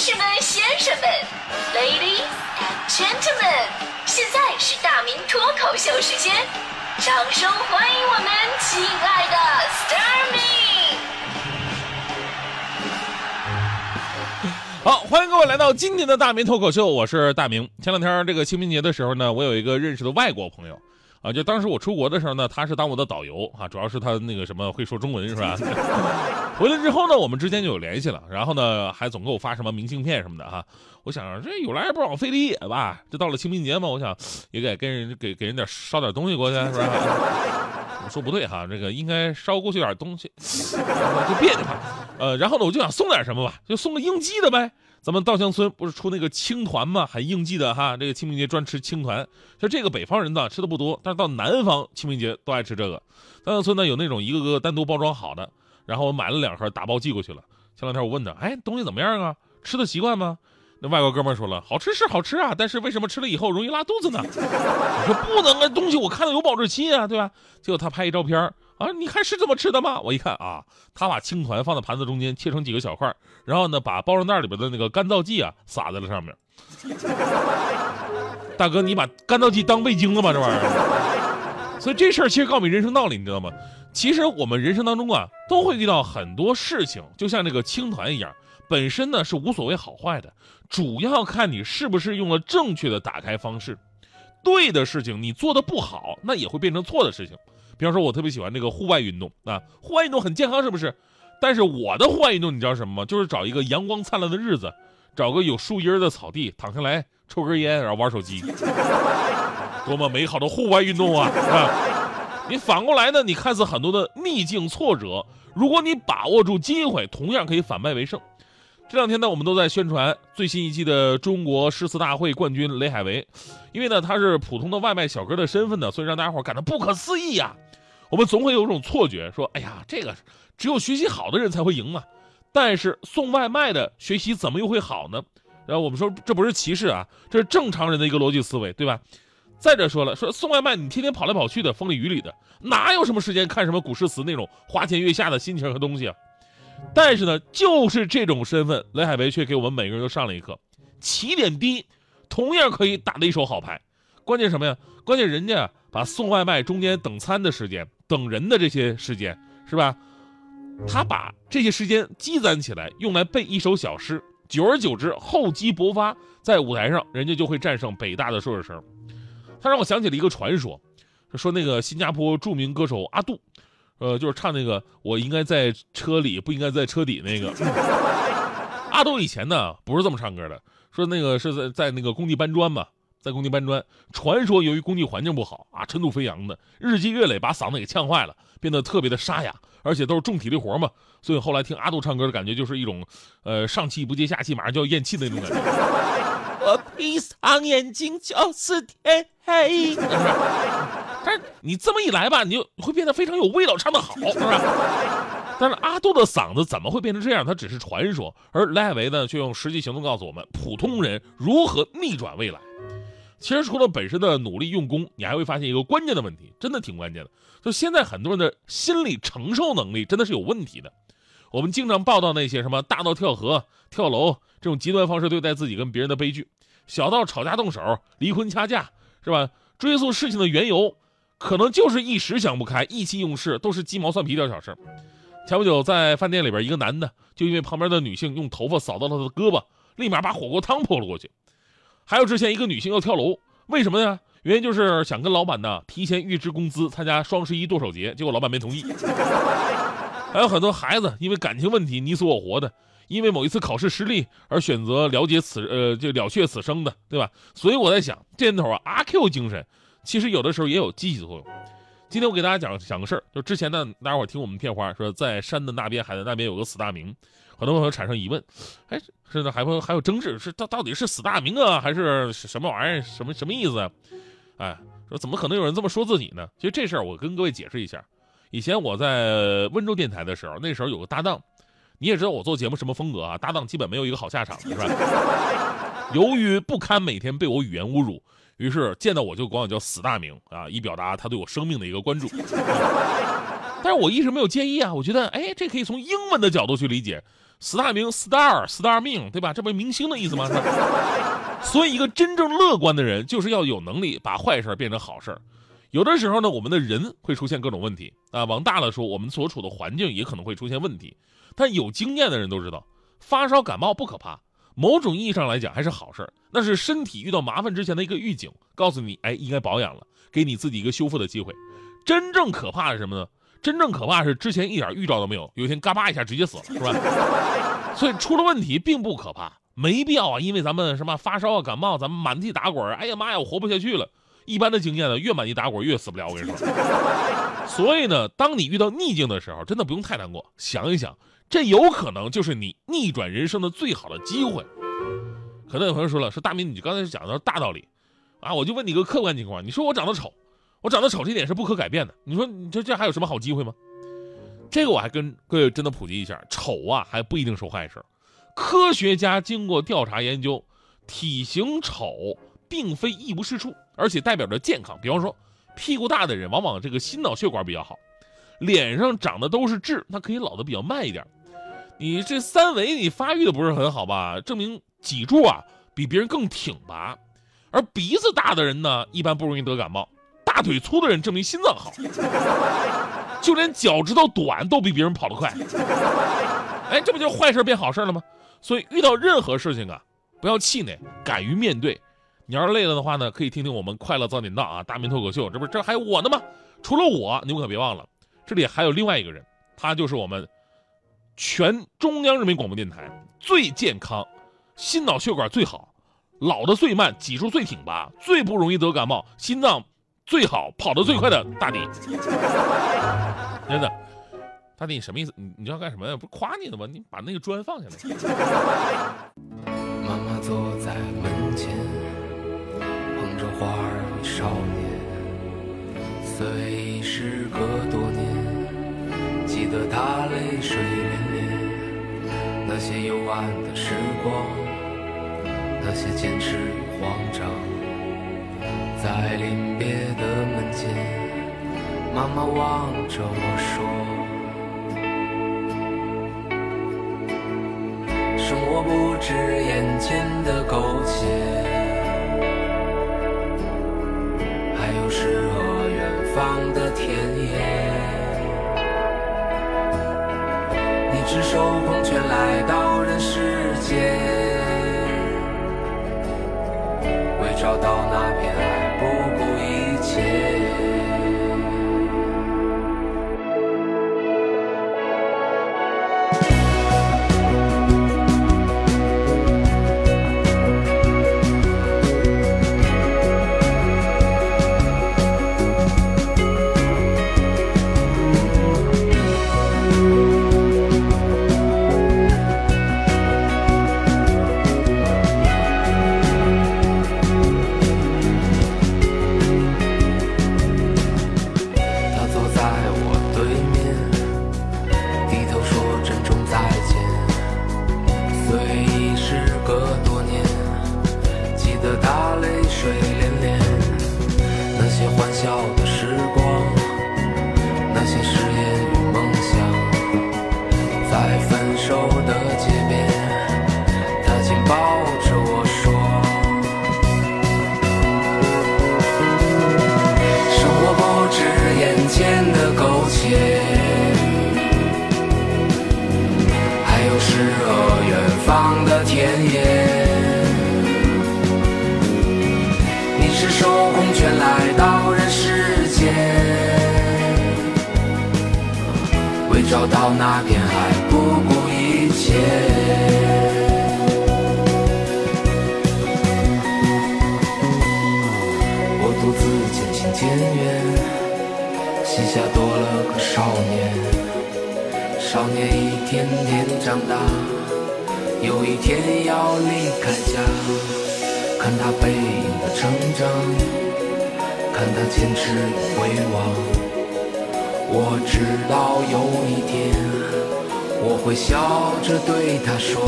士们、先生们，Ladies and Gentlemen，现在是大明脱口秀时间，掌声欢迎我们亲爱的 Starmy。好，欢迎各位来到今天的大明脱口秀，我是大明。前两天这个清明节的时候呢，我有一个认识的外国朋友。啊，就当时我出国的时候呢，他是当我的导游啊，主要是他那个什么会说中文是吧？回来之后呢，我们之间就有联系了，然后呢还总给我发什么明信片什么的哈。我想这有来不往非礼也吧，这到了清明节嘛，我想也给跟人给给人点烧点东西过去是吧？说不对哈，这个应该捎过去点东西，就别扭。呃，然后呢我就想送点什么吧，就送个应季的呗。咱们稻香村不是出那个青团吗？很应季的哈，这个清明节专吃青团。就这个北方人呢吃的不多，但是到南方清明节都爱吃这个。稻香村呢有那种一个个单独包装好的，然后我买了两盒打包寄过去了。前两天我问他，哎，东西怎么样啊？吃的习惯吗？那外国哥们说了，好吃是好吃啊，但是为什么吃了以后容易拉肚子呢？我说不能啊，东西我看到有保质期啊，对吧？结果他拍一照片啊，你看是这么吃的吗？我一看啊，他把青团放在盘子中间，切成几个小块，然后呢，把包装袋里边的那个干燥剂啊撒在了上面。大哥，你把干燥剂当味精了吗？这玩意儿。所以这事儿其实告诉你人生道理，你知道吗？其实我们人生当中啊，都会遇到很多事情，就像这个青团一样。本身呢是无所谓好坏的，主要看你是不是用了正确的打开方式。对的事情你做的不好，那也会变成错的事情。比方说，我特别喜欢这个户外运动啊，户外运动很健康，是不是？但是我的户外运动你知道什么吗？就是找一个阳光灿烂的日子，找个有树荫的草地，躺下来抽根烟，然后玩手机，多么美好的户外运动啊！啊，你反过来呢？你看似很多的逆境挫折，如果你把握住机会，同样可以反败为胜。这两天呢，我们都在宣传最新一季的中国诗词大会冠军雷海为，因为呢他是普通的外卖小哥的身份呢，所以让大家伙感到不可思议呀。我们总会有一种错觉，说哎呀，这个只有学习好的人才会赢嘛。但是送外卖的学习怎么又会好呢？然后我们说这不是歧视啊，这是正常人的一个逻辑思维，对吧？再者说了，说送外卖你天天跑来跑去的，风里雨里的，哪有什么时间看什么古诗词那种花前月下的心情和东西啊？但是呢，就是这种身份，雷海为却给我们每个人都上了一课：起点低，同样可以打的一手好牌。关键什么呀？关键人家把送外卖中间等餐的时间、等人的这些时间，是吧？他把这些时间积攒起来，用来背一首小诗，久而久之，厚积薄发，在舞台上，人家就会战胜北大的硕士生。他让我想起了一个传说，说那个新加坡著名歌手阿杜。呃，就是唱那个，我应该在车里，不应该在车底那个。阿杜以前呢不是这么唱歌的，说那个是在在那个工地搬砖嘛，在工地搬砖。传说由于工地环境不好啊，尘土飞扬的，日积月累把嗓子给呛坏了，变得特别的沙哑，而且都是重体力活嘛。所以后来听阿杜唱歌的感觉就是一种，呃，上气不接下气，马上就要咽气的那种感觉。我闭上眼睛就是天黑。但是你这么一来吧，你就会变得非常有味道，唱得好，是吧？但是阿杜的嗓子怎么会变成这样？他只是传说，而雷海为呢，却用实际行动告诉我们，普通人如何逆转未来。其实除了本身的努力用功，你还会发现一个关键的问题，真的挺关键的。就现在很多人的心理承受能力真的是有问题的。我们经常报道那些什么大到跳河、跳楼这种极端方式对待自己跟别人的悲剧，小到吵架动手、离婚掐架，是吧？追溯事情的缘由。可能就是一时想不开，意气用事，都是鸡毛蒜皮的小事。前不久在饭店里边，一个男的就因为旁边的女性用头发扫到了他的胳膊，立马把火锅汤泼了过去。还有之前一个女性要跳楼，为什么呢？原因就是想跟老板呢提前预支工资，参加双十一剁手节，结果老板没同意。还有很多孩子因为感情问题你死我活的，因为某一次考试失利而选择了结此呃就了却此生的，对吧？所以我在想，这年头啊，阿 Q 精神。其实有的时候也有积极作用。今天我给大家讲讲个事儿，就之前呢，大家伙听我们片花说，在山的那边、海的那边有个死大明，很多朋友产生疑问，哎，是的，还会还有争执，是到到底是死大明啊，还是什么玩意儿？什么什么意思？哎，说怎么可能有人这么说自己呢？其实这事儿我跟各位解释一下。以前我在温州电台的时候，那时候有个搭档，你也知道我做节目什么风格啊，搭档基本没有一个好下场，是吧？由于不堪每天被我语言侮辱。于是见到我就管我叫死大明啊，以表达他对我生命的一个关注。但是我一直没有介意啊，我觉得哎，这可以从英文的角度去理解，死大明，star star 命，对吧？这不是明星的意思吗？所以，一个真正乐观的人，就是要有能力把坏事变成好事。有的时候呢，我们的人会出现各种问题啊。往大了说，我们所处的环境也可能会出现问题。但有经验的人都知道，发烧感冒不可怕，某种意义上来讲还是好事那是身体遇到麻烦之前的一个预警，告诉你，哎，应该保养了，给你自己一个修复的机会。真正可怕是什么呢？真正可怕是之前一点预兆都没有，有一天嘎巴一下直接死了，是吧？所以出了问题并不可怕，没必要啊，因为咱们什么发烧啊、感冒，咱们满地打滚，哎呀妈呀，我活不下去了。一般的经验呢，越满地打滚越死不了。我跟你说，所以呢，当你遇到逆境的时候，真的不用太难过。想一想，这有可能就是你逆转人生的最好的机会。可能有朋友说了，说大明，你刚才讲的大道理啊，我就问你个客观情况，你说我长得丑，我长得丑这点是不可改变的。你说你这这还有什么好机会吗？这个我还跟各位真的普及一下，丑啊还不一定是坏事。科学家经过调查研究，体型丑。并非一无是处，而且代表着健康。比方说，屁股大的人往往这个心脑血管比较好，脸上长的都是痣，那可以老的比较慢一点。你这三维你发育的不是很好吧？证明脊柱啊比别人更挺拔。而鼻子大的人呢，一般不容易得感冒。大腿粗的人证明心脏好。就连脚趾头短都比别人跑得快。哎，这不就坏事变好事了吗？所以遇到任何事情啊，不要气馁，敢于面对。你要是累了的话呢，可以听听我们快乐早点到啊，大明脱口秀，这不是这还有我呢吗？除了我，你们可别忘了，这里还有另外一个人，他就是我们全中央人民广播电台最健康、心脑血管最好、老的最慢、脊柱最挺拔、最不容易得感冒、心脏最好、跑得最快的大地。真的，大地你什么意思？你你要干什么呀？不是夸你的吗？你把那个砖放下来。妈妈坐在门前。捧着花儿与少年，虽时隔多年，记得他泪水涟涟。那些幽暗的时光，那些坚持与慌张，在临别的门前，妈妈望着我说：生活不止眼前的苟且。还有诗和远方的田野，赤手空拳来到人世间，为找到那片爱，找到那片海，不顾一切。我独自渐行渐远，膝下多了个少年。少年一天天长大，有一天要离开家。看他背影的成长，看他坚持回望。我知道有一天，我会笑着对他说：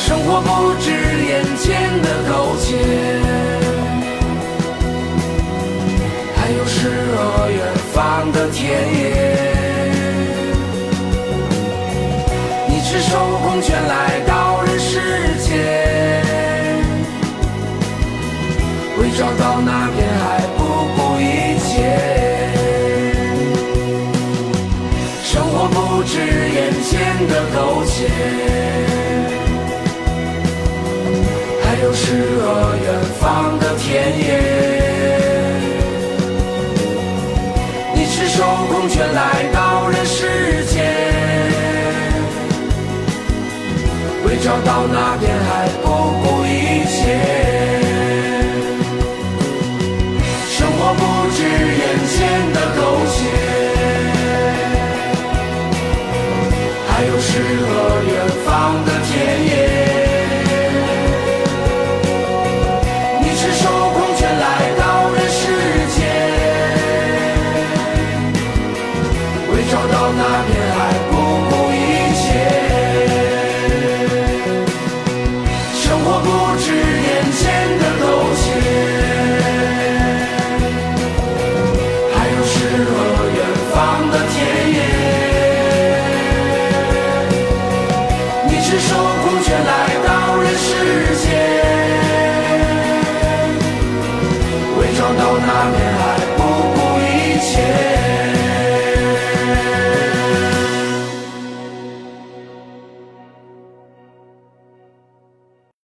生活不止眼前的苟且，还有诗和远方的田野。到那片海不顾一切。生活不止眼前的苟且，还有诗和远方的田野。你赤手空拳来到人世间，为找到那片